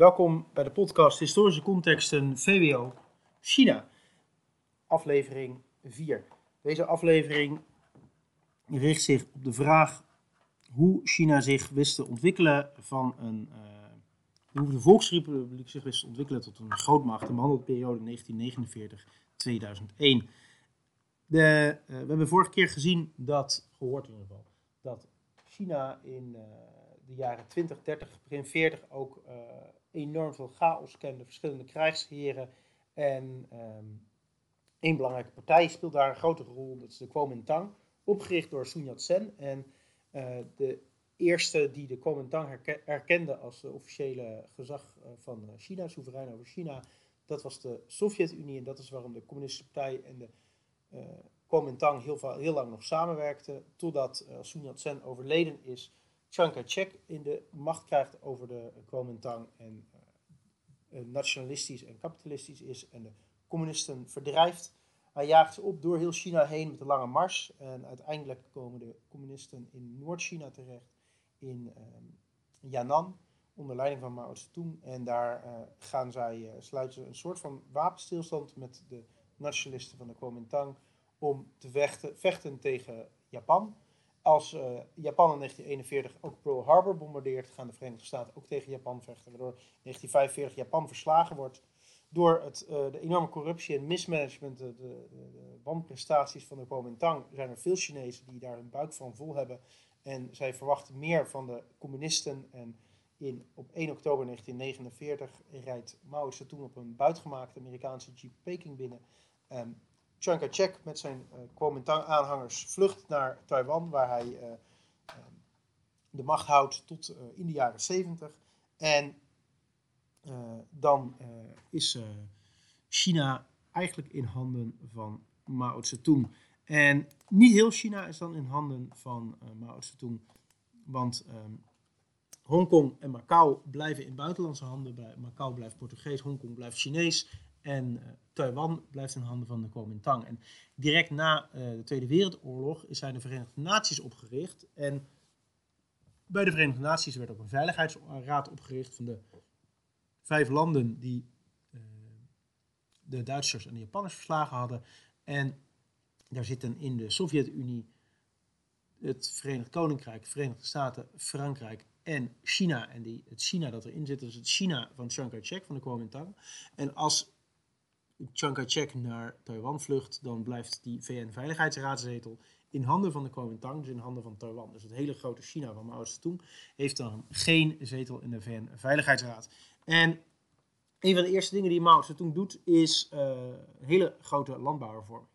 Welkom bij de podcast Historische Contexten VWO China, aflevering 4. Deze aflevering richt zich op de vraag hoe China zich wist te ontwikkelen van een, uh, hoe de Volksrepubliek zich wist te ontwikkelen tot een grootmacht in de periode 1949-2001. De, we hebben vorige keer gezien dat, gehoord in ieder geval, dat China in uh, de jaren 20, 30, begin 40 ook enorm veel chaos kende, verschillende krijgsheren. En um, één belangrijke partij speelt daar een grote rol, dat is de Kuomintang, opgericht door Sun Yat-sen. En uh, de eerste die de Kuomintang erkende als de officiële gezag van China, soeverein over China, dat was de Sovjet-Unie. En dat is waarom de Communistische Partij en de uh, Kuomintang heel, heel lang nog samenwerkten, totdat uh, Sun Yat-sen overleden is, Chiang Kai-shek in de macht krijgt over de Kuomintang en uh, nationalistisch en kapitalistisch is en de communisten verdrijft. Hij jaagt ze op door heel China heen met een lange mars en uiteindelijk komen de communisten in Noord-China terecht, in um, Yan'an, onder leiding van Mao Zedong. En daar uh, gaan zij, sluiten ze een soort van wapenstilstand met de nationalisten van de Kuomintang om te vechten, vechten tegen Japan. Als uh, Japan in 1941 ook Pearl Harbor bombardeert, gaan de Verenigde Staten ook tegen Japan vechten. Waardoor in 1945 Japan verslagen wordt door het, uh, de enorme corruptie en mismanagement, de, de, de wanprestaties van de Kuomintang. Zijn er veel Chinezen die daar hun buik van vol hebben. En zij verwachten meer van de communisten. En in, op 1 oktober 1949 rijdt Mao Zedong op een buitgemaakte Amerikaanse Jeep Peking binnen. Um, Chiang Kai-shek met zijn uh, Kuomintang-aanhangers vlucht naar Taiwan, waar hij uh, uh, de macht houdt tot in de jaren 70. En dan is China eigenlijk in handen van Mao Zedong. En niet heel China is dan in handen van Mao Zedong, want um, Hongkong en Macau blijven in buitenlandse handen. Macau blijft Portugees, Hongkong blijft Chinees. En uh, Taiwan blijft in handen van de Kuomintang. En direct na uh, de Tweede Wereldoorlog zijn de Verenigde Naties opgericht. En bij de Verenigde Naties werd ook een veiligheidsraad opgericht van de vijf landen die uh, de Duitsers en de Japanners verslagen hadden. En daar zitten in de Sovjet-Unie het Verenigd Koninkrijk, Verenigde Staten, Frankrijk en China. En die, het China dat erin zit, is het China van Chiang Kai-shek, van de Kuomintang. En als Chiang Kai-shek naar Taiwan vlucht, dan blijft die VN-veiligheidsraadzetel in handen van de Kuomintang, dus in handen van Taiwan. Dus het hele grote China van Mao Zedong heeft dan geen zetel in de VN-veiligheidsraad. En een van de eerste dingen die Mao Zedong doet, is een hele grote landbouwhervorming.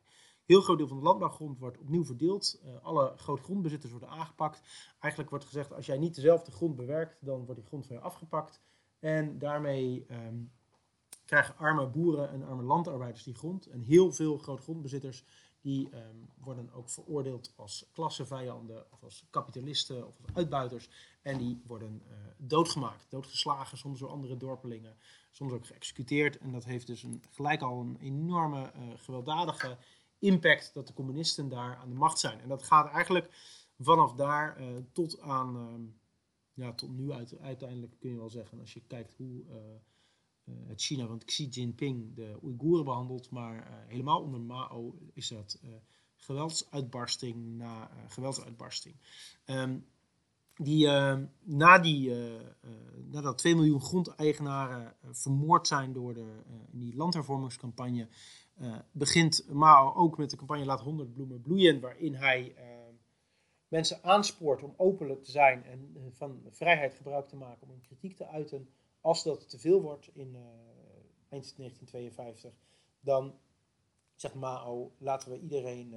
Heel groot deel van de landbouwgrond wordt opnieuw verdeeld. Uh, alle grote grondbezitters worden aangepakt. Eigenlijk wordt gezegd, als jij niet dezelfde grond bewerkt, dan wordt die grond van je afgepakt. En daarmee um, krijgen arme boeren en arme landarbeiders die grond. En heel veel grootgrondbezitters die um, worden ook veroordeeld als klassevijanden of als kapitalisten of als uitbuiters. En die worden uh, doodgemaakt, doodgeslagen, soms door andere dorpelingen, soms ook geëxecuteerd. En dat heeft dus een, gelijk al een enorme uh, gewelddadige impact dat de communisten daar aan de macht zijn. En dat gaat eigenlijk vanaf daar uh, tot aan, um, ja, tot nu uit, uiteindelijk kun je wel zeggen, als je kijkt hoe het China van Xi Jinping de Oeigoeren behandelt, maar uh, helemaal onder Mao is dat geweldsuitbarsting na geweldsuitbarsting. Um, die, na die, nadat 2 miljoen grondeigenaren vermoord zijn door de, in die landhervormingscampagne, uh, begint Mao ook met de campagne Laat 100 bloemen bloeien, waarin hij uh, mensen aanspoort om openlijk te zijn en uh, van vrijheid gebruik te maken om een kritiek te uiten. Als dat te veel wordt in eind 1952, dan zegt Mao: laten we iedereen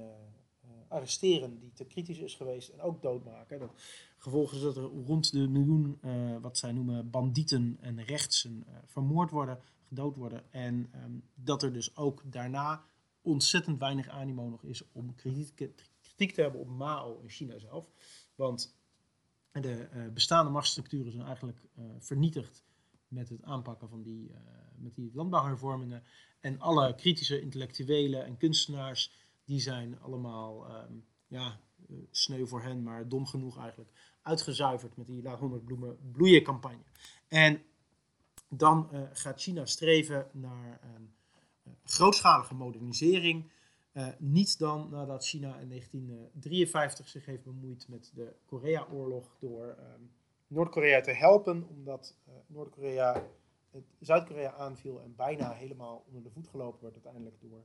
arresteren die te kritisch is geweest en ook doodmaken. Dat, gevolg is dat er rond de miljoen, wat zij noemen, bandieten en rechtsen vermoord worden gedood worden. En um, dat er dus ook daarna ontzettend weinig animo nog is om kritiek, kritiek te hebben op Mao in China zelf. Want de bestaande machtsstructuren zijn eigenlijk vernietigd met het aanpakken van die, uh, met die landbouwhervormingen. En alle kritische intellectuelen en kunstenaars, die zijn allemaal um, ja, sneu voor hen, maar dom genoeg eigenlijk, uitgezuiverd met die Laat 100 bloemen bloeien campagne. En dan gaat China streven naar een grootschalige modernisering. niet dan nadat China in 1953 zich heeft bemoeid met de Korea-oorlog door ehm, Noord-Korea te helpen, omdat Noord-Korea Zuid-Korea aanviel en bijna helemaal onder de voet gelopen werd uiteindelijk door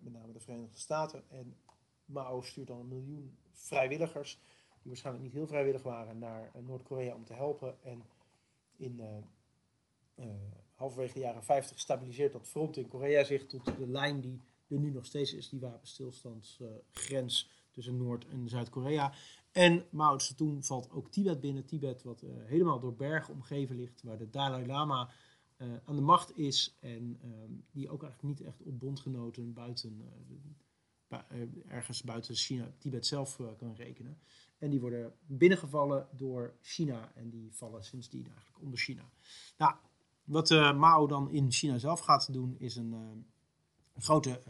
met name de Verenigde Staten. En Mao stuurt dan een miljoen vrijwilligers, die waarschijnlijk niet heel vrijwillig waren, naar eh, Noord-Korea om te helpen. En in uh, uh, halverwege de jaren 50 stabiliseert dat front in Korea zich tot de lijn die er nu nog steeds is, die wapenstilstandsgrens tussen Noord- en Zuid-Korea. En Mao Zedong valt ook Tibet binnen. Tibet wat helemaal door bergen omgeven ligt, waar de Dalai Lama aan de macht is en ehm, die ook eigenlijk niet echt op bondgenoten buiten eh, ergens buiten China, Tibet zelf eh, kan rekenen. En die worden binnengevallen door China en die vallen sindsdien eigenlijk onder China. Nou, wat Mao dan in China zelf gaat doen is een, grote,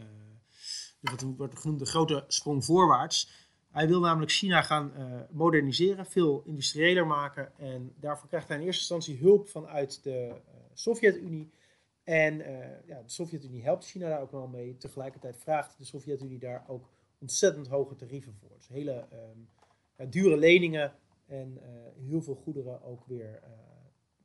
wat wordt genoemd de grote sprong voorwaarts. Hij wil namelijk China gaan moderniseren, veel industriëler maken en daarvoor krijgt hij in eerste instantie hulp vanuit de Sovjet-Unie en uh, ja, de Sovjet-Unie helpt China daar ook wel mee. Tegelijkertijd vraagt de Sovjet-Unie daar ook ontzettend hoge tarieven voor. Dus hele um, dure leningen en heel veel goederen ook weer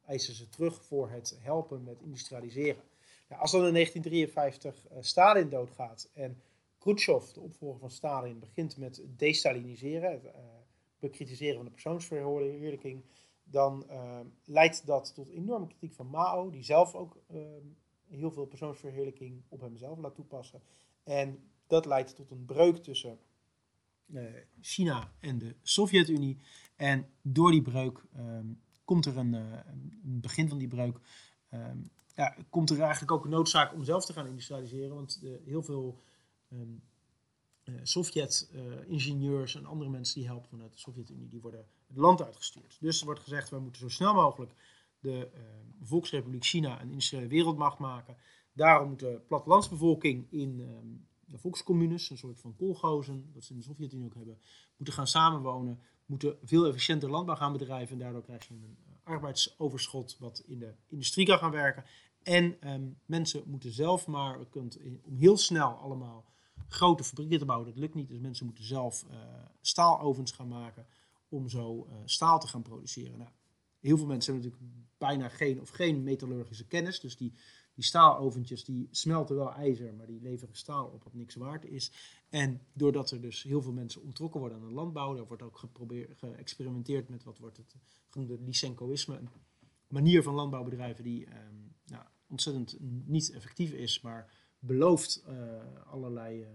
eisen ze terug voor het helpen met industrialiseren. Ja, als dan in 1953 Stalin doodgaat en Khrushchev, de opvolger van Stalin, begint met destaliniseren, het bekritiseren van de persoonsverheerlijking, dan uh, leidt dat tot enorme kritiek van Mao, die zelf ook uh, heel veel persoonsverheerlijking op hemzelf laat toepassen. En dat leidt tot een breuk tussen China en de Sovjet-Unie. En door die breuk um, komt er een, een, begin van die breuk. Um, ja, komt er eigenlijk ook een noodzaak om zelf te gaan industrialiseren. Want heel veel um, Sovjet-ingenieurs en andere mensen die helpen vanuit de Sovjet-Unie, die worden het land uitgestuurd. Dus er wordt gezegd, we moeten zo snel mogelijk de uh, Volksrepubliek China een industriële wereldmacht maken. Daarom moet de plattelandsbevolking in um, de volkscommunes, een soort van kolgozen, dat ze in de Sovjet-Unie ook hebben, moeten gaan samenwonen, moeten veel efficiënter landbouw gaan bedrijven en daardoor krijg je een arbeidsoverschot wat in de industrie kan gaan werken. En mensen moeten zelf maar, kunt om heel snel allemaal grote fabrieken te bouwen, dat lukt niet. Dus mensen moeten zelf uh, staalovens gaan maken om zo uh, staal te gaan produceren. Nou, heel veel mensen hebben natuurlijk bijna geen of geen metallurgische kennis. Dus die, die staaloventjes die smelten wel ijzer, maar die leveren staal op wat niks waard is. En doordat er dus heel veel mensen ontrokken worden aan de landbouw, er wordt ook geprobeerd, geëxperimenteerd met wat wordt het genoemde Lysenkoïsme. Een manier van landbouwbedrijven die um, nou, ontzettend niet effectief is, maar belooft uh, allerlei uh,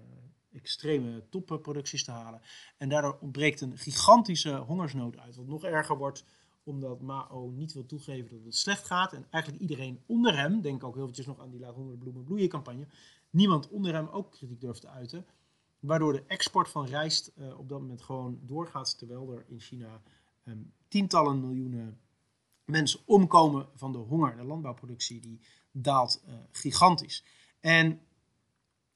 extreme topproducties te halen. En daardoor ontbreekt een gigantische hongersnood uit. Wat nog erger wordt omdat Mao niet wil toegeven dat het slecht gaat. En eigenlijk iedereen onder hem, denk ook heel eventjes nog aan die laat honderden bloemen bloeien campagne, niemand onder hem ook kritiek durft te uiten. Waardoor de export van rijst uh, op dat moment gewoon doorgaat, terwijl er in China um, tientallen miljoenen mensen omkomen van de honger. De landbouwproductie die daalt gigantisch. En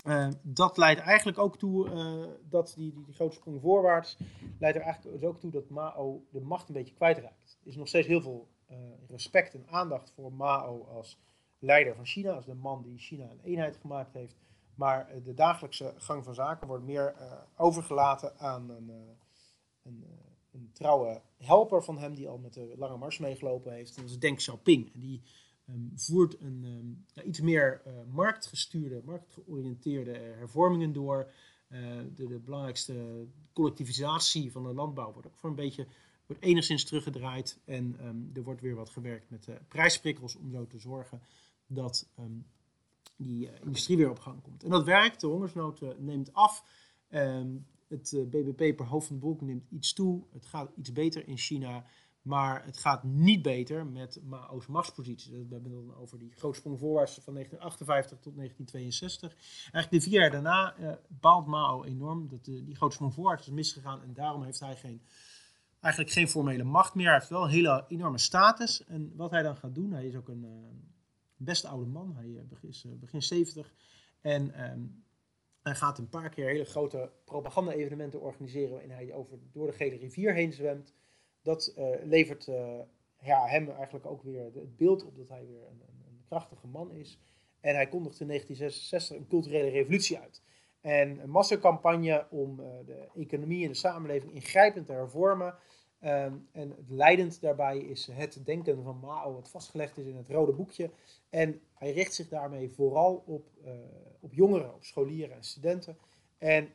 uh, dat leidt eigenlijk ook toe, uh, dat die, die, grote sprong voorwaarts, leidt er eigenlijk dus ook toe dat Mao de macht een beetje kwijtraakt. Er is nog steeds heel veel uh, respect en aandacht voor Mao als leider van China, als de man die China een eenheid gemaakt heeft. Maar de dagelijkse gang van zaken wordt meer overgelaten aan een, een, een, trouwe helper van hem, die al met de Lange Mars meegelopen heeft. Dat is Deng Xiaoping. Die um, voert een ja, iets meer uh, marktgestuurde, marktgeoriënteerde hervormingen door. Uh, de, de, belangrijkste collectivisatie van de landbouw wordt ook voor een beetje wordt enigszins teruggedraaid. En um, er wordt weer wat gewerkt met uh, om zo te zorgen dat die industrie weer op gang komt. En dat werkt, de hongersnood neemt af. het BBP per hoofd van de bevolking neemt iets toe. Het gaat iets beter in China. Maar het gaat niet beter met Mao's machtspositie. We hebben het dan over die grote sprong voorwaarts van 1958 tot 1962. Eigenlijk de vier jaar daarna uh, baalt Mao enorm. Dat die grote sprong voorwaarts is misgegaan. En daarom heeft hij geen, eigenlijk geen formele macht meer. Hij heeft wel een hele enorme status. En wat hij dan gaat doen, hij is ook een uh, best oude man. Hij uh, is begin 70. En um, hij gaat een paar keer hele grote propaganda-evenementen organiseren. waarin hij over, door de Gele Rivier heen zwemt dat uh, levert uh, ja, hem eigenlijk ook weer het beeld op dat hij weer een, een, krachtige man is. En hij kondigde in 1966 een culturele revolutie uit. En een massacampagne om uh, de economie en de samenleving ingrijpend te hervormen. Um, en het leidend daarbij is het denken van Mao, wat vastgelegd is in het rode boekje. En hij richt zich daarmee vooral op, op jongeren, op scholieren en studenten. En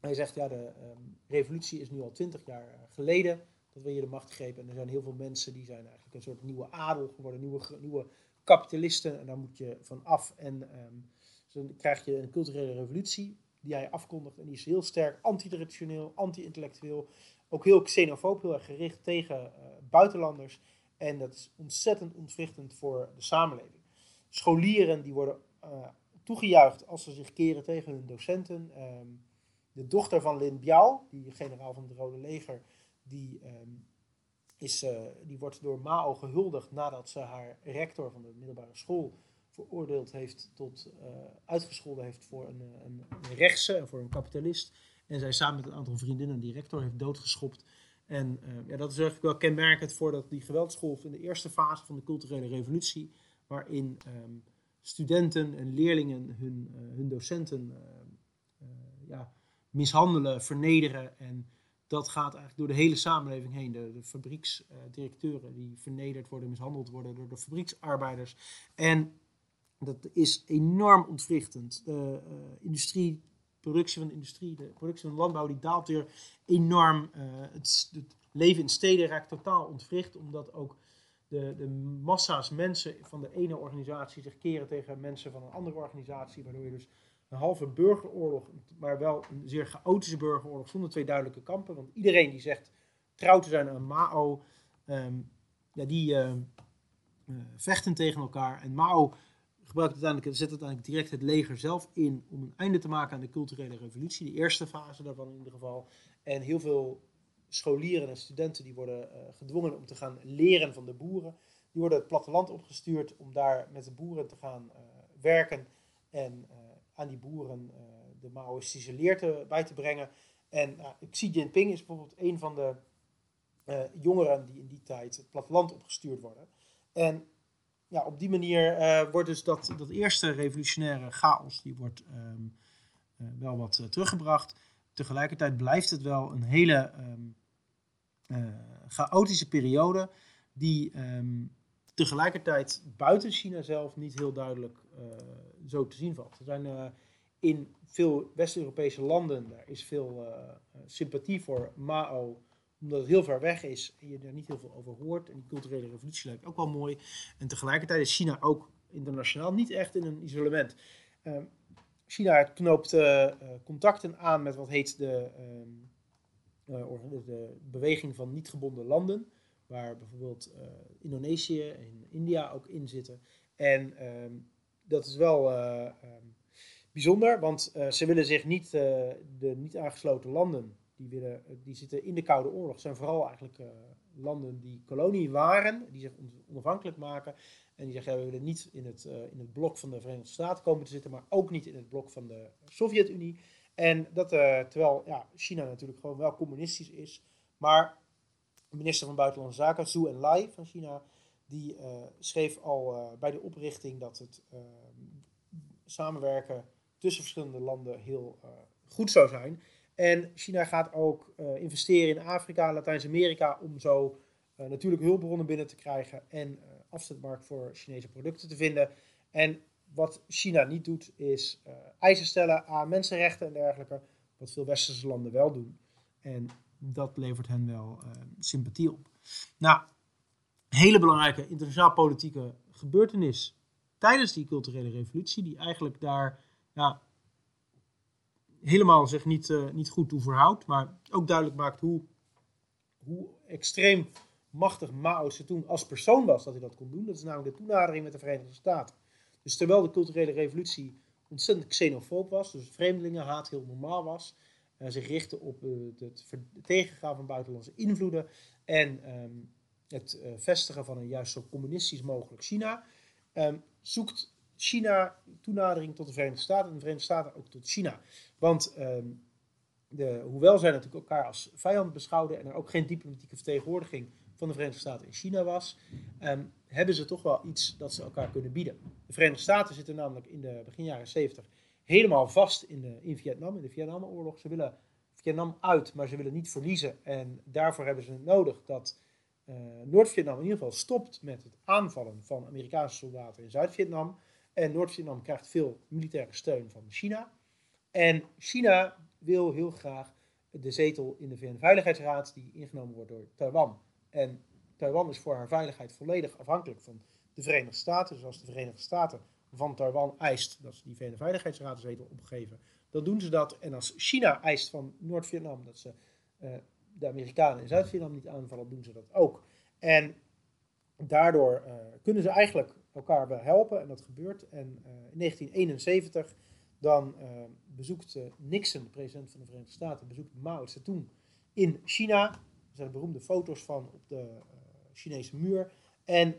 hij zegt, ja, de um, revolutie is nu al twintig jaar geleden dat we hier de macht grepen. En er zijn heel veel mensen die zijn eigenlijk een soort nieuwe adel geworden, nieuwe, nieuwe kapitalisten. En daar moet je van af. En um, dan krijg je een culturele revolutie die hij afkondigt. En die is heel sterk anti-traditioneel, anti-intellectueel. Ook heel xenofoob, heel erg gericht tegen uh, buitenlanders. En dat is ontzettend ontwrichtend voor de samenleving. Scholieren die worden uh, toegejuicht als ze zich keren tegen hun docenten. Um, de dochter van Lin Biao, die generaal van het Rode Leger, die, um, is, uh, die wordt door Mao gehuldigd nadat ze haar rector van de middelbare school veroordeeld heeft tot uh, uitgescholden heeft voor een, een, een rechtse en voor een kapitalist. En zij samen met een aantal vriendinnen die rector heeft doodgeschopt. En ja, dat is eigenlijk wel kenmerkend voor dat die geweldsgolf in de eerste fase van de culturele revolutie, waarin um, studenten en leerlingen hun, hun docenten ja, mishandelen, vernederen en dat gaat eigenlijk door de hele samenleving heen. De, de fabrieksdirecteuren die vernederd worden, mishandeld worden door de fabrieksarbeiders. En dat is enorm ontwrichtend. De uh, industrie, productie van de industrie, de productie van de landbouw, die daalt weer enorm. Uh, het, het, leven in steden raakt totaal ontwricht, omdat ook de, de massa's mensen van de ene organisatie zich keren tegen mensen van een andere organisatie, waardoor je dus een halve burgeroorlog, maar wel een zeer chaotische burgeroorlog zonder twee duidelijke kampen. Want iedereen die zegt trouw te zijn aan Mao, um, ja, die uh, uh, vechten tegen elkaar. En Mao gebruikt uiteindelijk, zet uiteindelijk direct het leger zelf in om een einde te maken aan de culturele revolutie. De eerste fase daarvan in ieder geval. En heel veel scholieren en studenten die worden uh, gedwongen om te gaan leren van de boeren. Die worden het platteland opgestuurd om daar met de boeren te gaan werken. En aan die boeren uh, de Maoïstische leer te, bij te brengen. En Xi Jinping is bijvoorbeeld een van de uh, jongeren die in die tijd het platteland opgestuurd worden. En ja, op die manier wordt dus dat, dat eerste revolutionaire chaos, die wordt um, wel wat teruggebracht. Tegelijkertijd blijft het wel een hele um, chaotische periode die um, tegelijkertijd buiten China zelf niet heel duidelijk zo te zien valt. Er zijn uh, in veel West-Europese landen daar is veel uh, sympathie voor Mao, omdat het heel ver weg is en je er niet heel veel over hoort. En die culturele revolutie lijkt ook wel mooi. En tegelijkertijd is China ook internationaal niet echt in een isolement. China knoopt contacten aan met wat heet de, de beweging van niet gebonden landen waar bijvoorbeeld uh, Indonesië en India ook in zitten. En um, dat is wel uh, um, bijzonder, want uh, ze willen zich niet, de niet aangesloten landen, die, willen, die zitten in de Koude Oorlog, zijn vooral eigenlijk landen die kolonie waren, die zich onafhankelijk maken. En die zeggen, we willen niet in het, in het blok van de Verenigde Staten komen te zitten, maar ook niet in het blok van de Sovjet-Unie. En dat terwijl ja, China natuurlijk gewoon wel communistisch is, maar minister van Buitenlandse Zaken, Zhou Enlai van China, die uh, schreef al uh, bij de oprichting dat het uh, samenwerken tussen verschillende landen heel goed zou zijn. En China gaat ook investeren in Afrika Latijns-Amerika om zo natuurlijk hulpbronnen binnen te krijgen en afzetmarkt voor Chinese producten te vinden. En wat China niet doet, is eisen stellen aan mensenrechten en dergelijke, wat veel westerse landen wel doen. En dat levert hen wel sympathie op. Nou, hele belangrijke internationaal politieke gebeurtenis tijdens die culturele revolutie, die eigenlijk daar ja, helemaal zich niet, uh, niet goed toe verhoudt, maar ook duidelijk maakt hoe, hoe extreem machtig Mao Zedong als persoon was dat hij dat kon doen. Dat is namelijk de toenadering met de Verenigde Staten. Dus terwijl de culturele revolutie ontzettend xenofoob was, dus vreemdelingenhaat heel normaal was, uh, zich richten op uh, het tegengaan van buitenlandse invloeden en um, het uh, vestigen van een juist zo communistisch mogelijk China, um, zoekt China toenadering tot de Verenigde Staten en de Verenigde Staten ook tot China. Want um, de, hoewel zij natuurlijk elkaar als vijand beschouwden en er ook geen diplomatieke vertegenwoordiging van de Verenigde Staten in China was, ehm, hebben ze toch wel iets dat ze elkaar kunnen bieden. De Verenigde Staten zitten namelijk in de begin jaren 70 helemaal vast in, de, in Vietnam, in de Vietnamoorlog. Ze willen Vietnam uit, maar ze willen niet verliezen. En daarvoor hebben ze het nodig dat Noord-Vietnam in ieder geval stopt met het aanvallen van Amerikaanse soldaten in Zuid-Vietnam. En Noord-Vietnam krijgt veel militaire steun van China. En China wil heel graag de zetel in de VN-veiligheidsraad die ingenomen wordt door Taiwan. En Taiwan is voor haar veiligheid volledig afhankelijk van de Verenigde Staten. Dus als de Verenigde Staten van Taiwan eist dat ze die VN-veiligheidsraadzetel opgeven, dan doen ze dat. En als China eist van Noord-Vietnam dat ze uh, de Amerikanen in Zuid-Vietnam niet aanvallen, doen ze dat ook. En daardoor uh, kunnen ze eigenlijk elkaar wel helpen en dat gebeurt. En uh, in 1971 dan bezoekt Nixon, de president van de Verenigde Staten, bezoekt Mao Zedong in China. Er zijn beroemde foto's van op de Chinese muur. En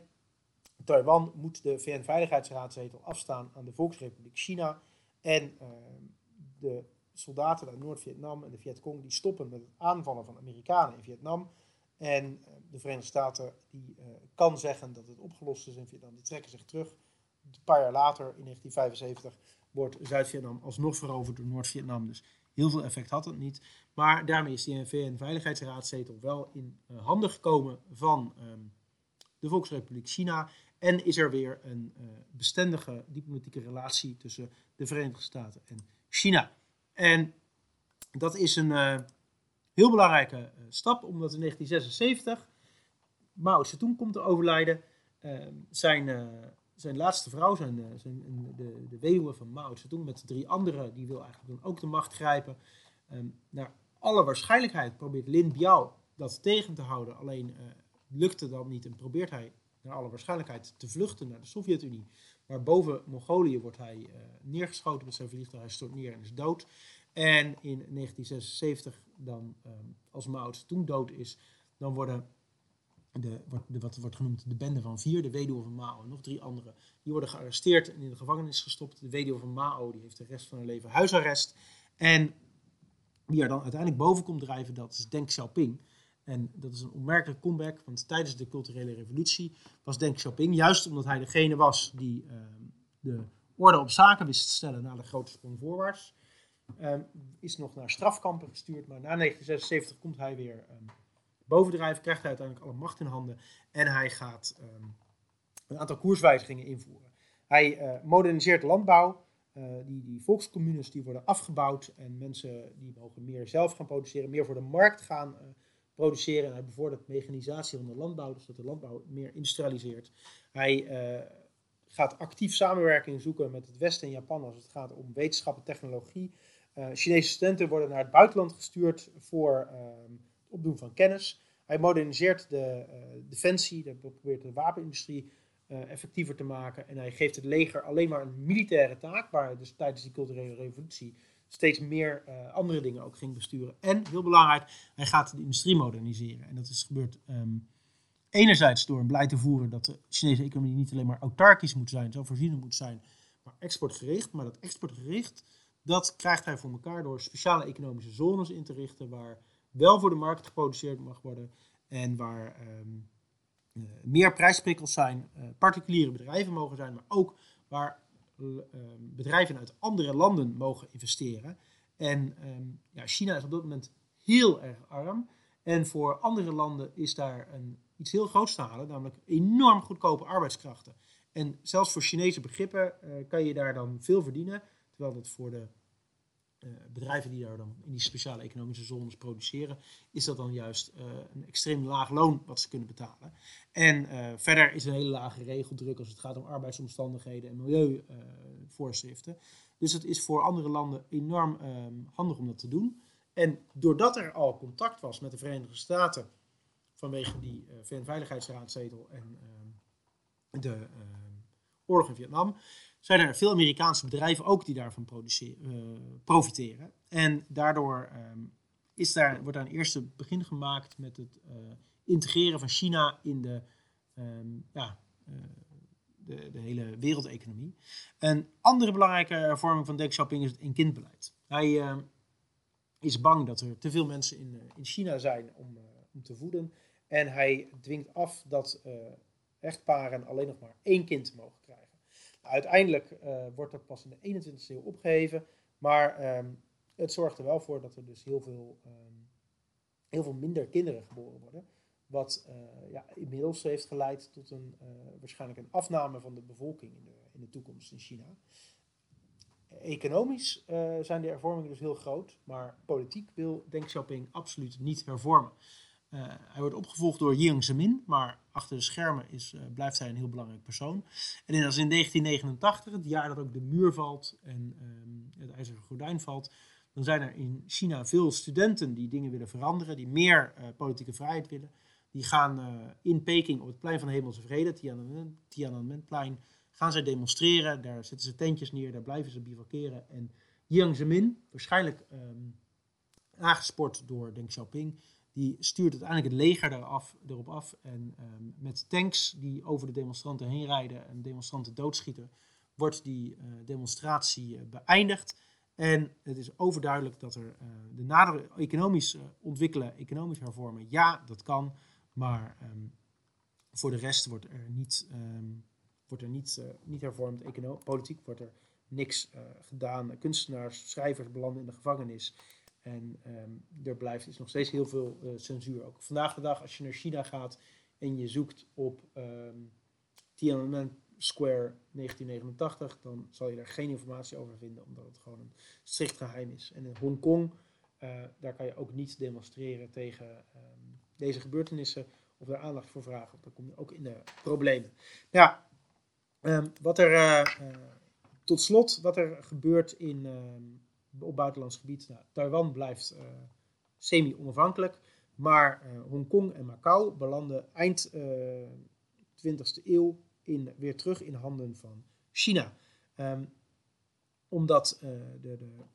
Taiwan moet de VN-veiligheidsraadzetel afstaan aan de Volksrepubliek China. En de soldaten uit Noord-Vietnam en de Vietcong die stoppen met het aanvallen van Amerikanen in Vietnam. En uh, de Verenigde Staten die uh, kan zeggen dat het opgelost is in Vietnam. Die trekken zich terug. Een paar jaar later, in 1975, wordt Zuid-Vietnam alsnog veroverd door Noord-Vietnam. Dus heel veel effect had het niet. Maar daarmee is die VN-veiligheidsraadzetel wel in handen gekomen van um, de Volksrepubliek China. En is er weer een bestendige diplomatieke relatie tussen de Verenigde Staten en China. En dat is een uh, heel belangrijke uh, stap, omdat in 1976 Mao Zedong komt te overlijden. Ehm, zijn, zijn laatste vrouw, zijn, zijn, de, de weduwe van Mao Zedong met drie anderen, die wil eigenlijk dan ook de macht grijpen. Um, naar alle waarschijnlijkheid probeert Lin Biao dat tegen te houden, alleen lukte dat niet en probeert hij naar alle waarschijnlijkheid te vluchten naar de Sovjet-Unie. Maar boven Mongolië wordt hij neergeschoten met zijn vliegtuig. Hij stort neer en is dood. En in 1976, dan, um, als Mao toen dood is, dan worden de, de, wat wordt genoemd de bende van vier, de weduwe van Mao en nog drie anderen, die worden gearresteerd en in de gevangenis gestopt. De weduwe van Mao die heeft de rest van haar leven huisarrest. En wie er dan uiteindelijk boven komt drijven, dat is Deng Xiaoping. En dat is een onmerkelijk comeback, want tijdens de culturele revolutie was Deng Xiaoping, juist omdat hij degene was die uh, de orde op zaken wist te stellen na de grote sprong voorwaarts, uh, is nog naar strafkampen gestuurd. Maar na 1976 komt hij weer um, bovendrijven, krijgt hij uiteindelijk alle macht in handen en hij gaat um, een aantal koerswijzigingen invoeren. Hij uh, moderniseert de landbouw. Uh, die, die volkscommunes die worden afgebouwd en mensen die mogen meer zelf gaan produceren, meer voor de markt gaan uh, produceren. En hij bevordert mechanisatie van de landbouw, dus dat de landbouw meer industrialiseert. Hij gaat actief samenwerking zoeken met het Westen en Japan als het gaat om wetenschap en technologie. Uh, Chinese studenten worden naar het buitenland gestuurd voor uh, het opdoen van kennis. Hij moderniseert de uh, defensie, de, probeert de wapenindustrie effectiever te maken. En hij geeft het leger alleen maar een militaire taak, waar dus tijdens die culturele revolutie steeds meer andere dingen ook ging besturen. En, heel belangrijk, hij gaat de industrie moderniseren. En dat is gebeurd um, enerzijds door een beleid te voeren dat de Chinese economie niet alleen maar autarkisch moet zijn, zelfvoorzienend moet zijn, maar exportgericht. Maar dat exportgericht, dat krijgt hij voor elkaar door speciale economische zones in te richten, waar wel voor de markt geproduceerd mag worden en waar um, uh, meer prijsprikkels zijn, uh, particuliere bedrijven mogen zijn, maar ook waar Ehm, bedrijven uit andere landen mogen investeren. En um, ja, China is op dit moment heel erg arm. En voor andere landen is daar een, iets heel groots te halen, namelijk enorm goedkope arbeidskrachten. En zelfs voor Chinese begrippen kan je daar dan veel verdienen, terwijl dat voor de bedrijven die daar dan in die speciale economische zones produceren, is dat dan juist uh, een extreem laag loon wat ze kunnen betalen. En uh, verder is een hele lage regeldruk als het gaat om arbeidsomstandigheden en milieuvoorschriften. dus het is voor andere landen enorm um, handig om dat te doen. En doordat er al contact was met de Verenigde Staten vanwege die VN-veiligheidsraadzetel en ehm, de ehm, oorlog in Vietnam, zijn er veel Amerikaanse bedrijven ook die daarvan uh, profiteren. En daardoor um, is daar, wordt daar een eerste begin gemaakt met het uh, integreren van China in de, um, ja, uh, de, de, hele wereldeconomie. Een andere belangrijke hervorming van Deng Xiaoping is het in-kindbeleid. Hij ehm, is bang dat er te veel mensen in, in China zijn om, om te voeden. En hij dwingt af dat echtparen alleen nog maar één kind mogen krijgen. Uiteindelijk wordt dat pas in de 21ste eeuw opgeheven. Maar ehm, het zorgt er wel voor dat er dus heel veel, ehm, heel veel minder kinderen geboren worden. Wat uh, ja, inmiddels heeft geleid tot een, uh, waarschijnlijk een afname van de bevolking in de, in de toekomst in China. Economisch zijn de hervormingen dus heel groot, maar politiek wil Deng Xiaoping absoluut niet hervormen. Hij wordt opgevolgd door Jiang Zemin, maar achter de schermen is, blijft hij een heel belangrijk persoon. En in, als in 1989, het jaar dat ook de muur valt en um, het ijzeren gordijn valt, dan zijn er in China veel studenten die dingen willen veranderen, die meer politieke vrijheid willen. Die gaan in Peking op het plein van de Hemelse Vrede, Tiananmen, Tiananmenplein, gaan zij demonstreren. Daar zetten ze tentjes neer, daar blijven ze bivakeren. En Jiang Zemin, waarschijnlijk um, aangespoord door Deng Xiaoping, die stuurt uiteindelijk het leger eraf, erop af. En um, met tanks die over de demonstranten heen rijden en demonstranten doodschieten, wordt die uh, demonstratie uh, beëindigd. En het is overduidelijk dat er uh, de nadere economisch ontwikkelen, economisch hervormen, ja, dat kan. Maar um, voor de rest wordt er niet, um, wordt er niet, niet hervormd. Econo politiek wordt er niks gedaan. Kunstenaars, schrijvers belanden in de gevangenis. En um, er blijft is nog steeds heel veel uh, censuur. Ook vandaag de dag, als je naar China gaat en je zoekt op Tiananmen Square 1989, dan zal je daar geen informatie over vinden, omdat het gewoon een strikt geheim is. En in Hongkong, daar kan je ook niet demonstreren tegen deze gebeurtenissen of daar aandacht voor vragen. Dan kom je ook in de problemen. Um, wat er uh, uh, tot slot, wat er gebeurt in, uh, op buitenlands gebied. Nou, Taiwan blijft uh, semi-onafhankelijk, maar Hongkong en Macau belanden eind 20e eeuw in, weer terug in handen van China. Um, omdat de, de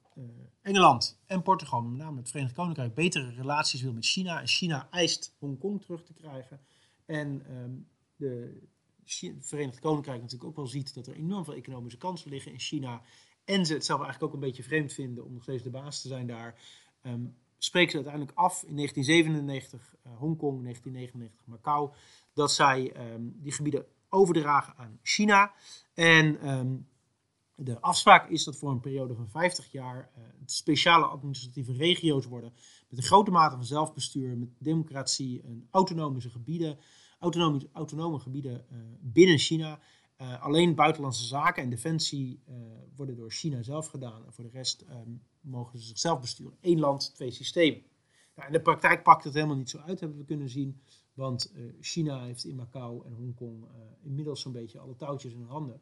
Engeland en Portugal, met name het Verenigd Koninkrijk, betere relaties wil met China. En China eist Hongkong terug te krijgen. En um, de het Verenigd Koninkrijk natuurlijk ook wel ziet dat er enorm veel economische kansen liggen in China. En ze het zelf eigenlijk ook een beetje vreemd vinden om nog steeds de baas te zijn daar. Um, spreken ze uiteindelijk af in 1997 uh, Hongkong, 1999 Macau, dat zij um, die gebieden overdragen aan China. En um, de afspraak is dat voor een periode van 50 jaar uh, speciale administratieve regio's worden. Met een grote mate van zelfbestuur, met democratie en autonomische gebieden, autonome, autonome gebieden binnen China. Uh, alleen buitenlandse zaken en defensie worden door China zelf gedaan. En voor de rest um, mogen ze zichzelf besturen. Eén land, twee systemen. Nou, in de praktijk pakt het helemaal niet zo uit, hebben we kunnen zien. Want China heeft in Macau en Hongkong inmiddels zo'n beetje alle touwtjes in handen.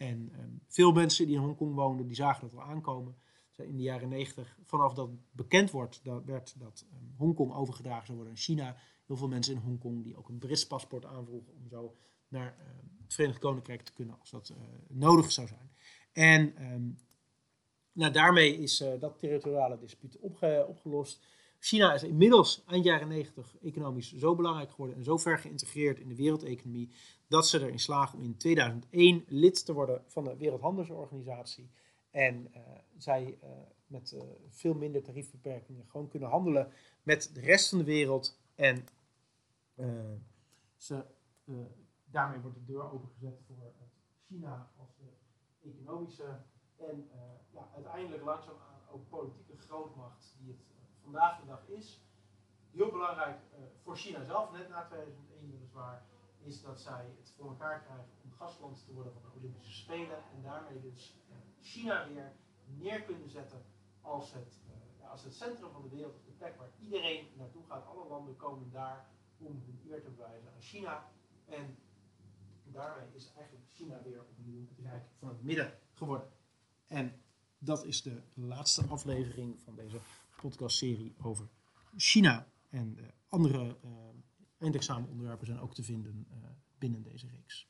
En um, veel mensen die in Hongkong woonden, die zagen dat wel aankomen. In de jaren 90, vanaf dat bekend wordt, dat werd dat um, Hongkong overgedragen zou worden aan China. Heel veel mensen in Hongkong die ook een Brits paspoort aanvroegen om zo naar het Verenigd Koninkrijk te kunnen als dat uh, nodig zou zijn. En um, nou, daarmee is uh, dat territoriale dispuut opge opgelost. China is inmiddels eind jaren 90 economisch zo belangrijk geworden en zo ver geïntegreerd in de wereldeconomie dat ze erin slagen om in 2001 lid te worden van de Wereldhandelsorganisatie. En uh, zij met veel minder tariefbeperkingen gewoon kunnen handelen met de rest van de wereld. En ze, daarmee wordt de deur opengezet voor China als de economische en ja, uiteindelijk langzaamaan ook politieke grootmacht die het vandaag de dag is. Heel belangrijk voor China zelf, net na 2001 weliswaar is dat zij het voor elkaar krijgen om gastland te worden van de Olympische Spelen. En daarmee dus China weer neer kunnen zetten als het, uh, als het centrum van de wereld, de plek waar iedereen naartoe gaat. Alle landen komen daar om hun eer te bewijzen aan China. En daarmee is eigenlijk China weer opnieuw het rijk van het midden geworden. En dat is de laatste aflevering van deze podcastserie over China en de andere uh, eindexamenonderwerpen zijn ook te vinden uh, binnen deze reeks.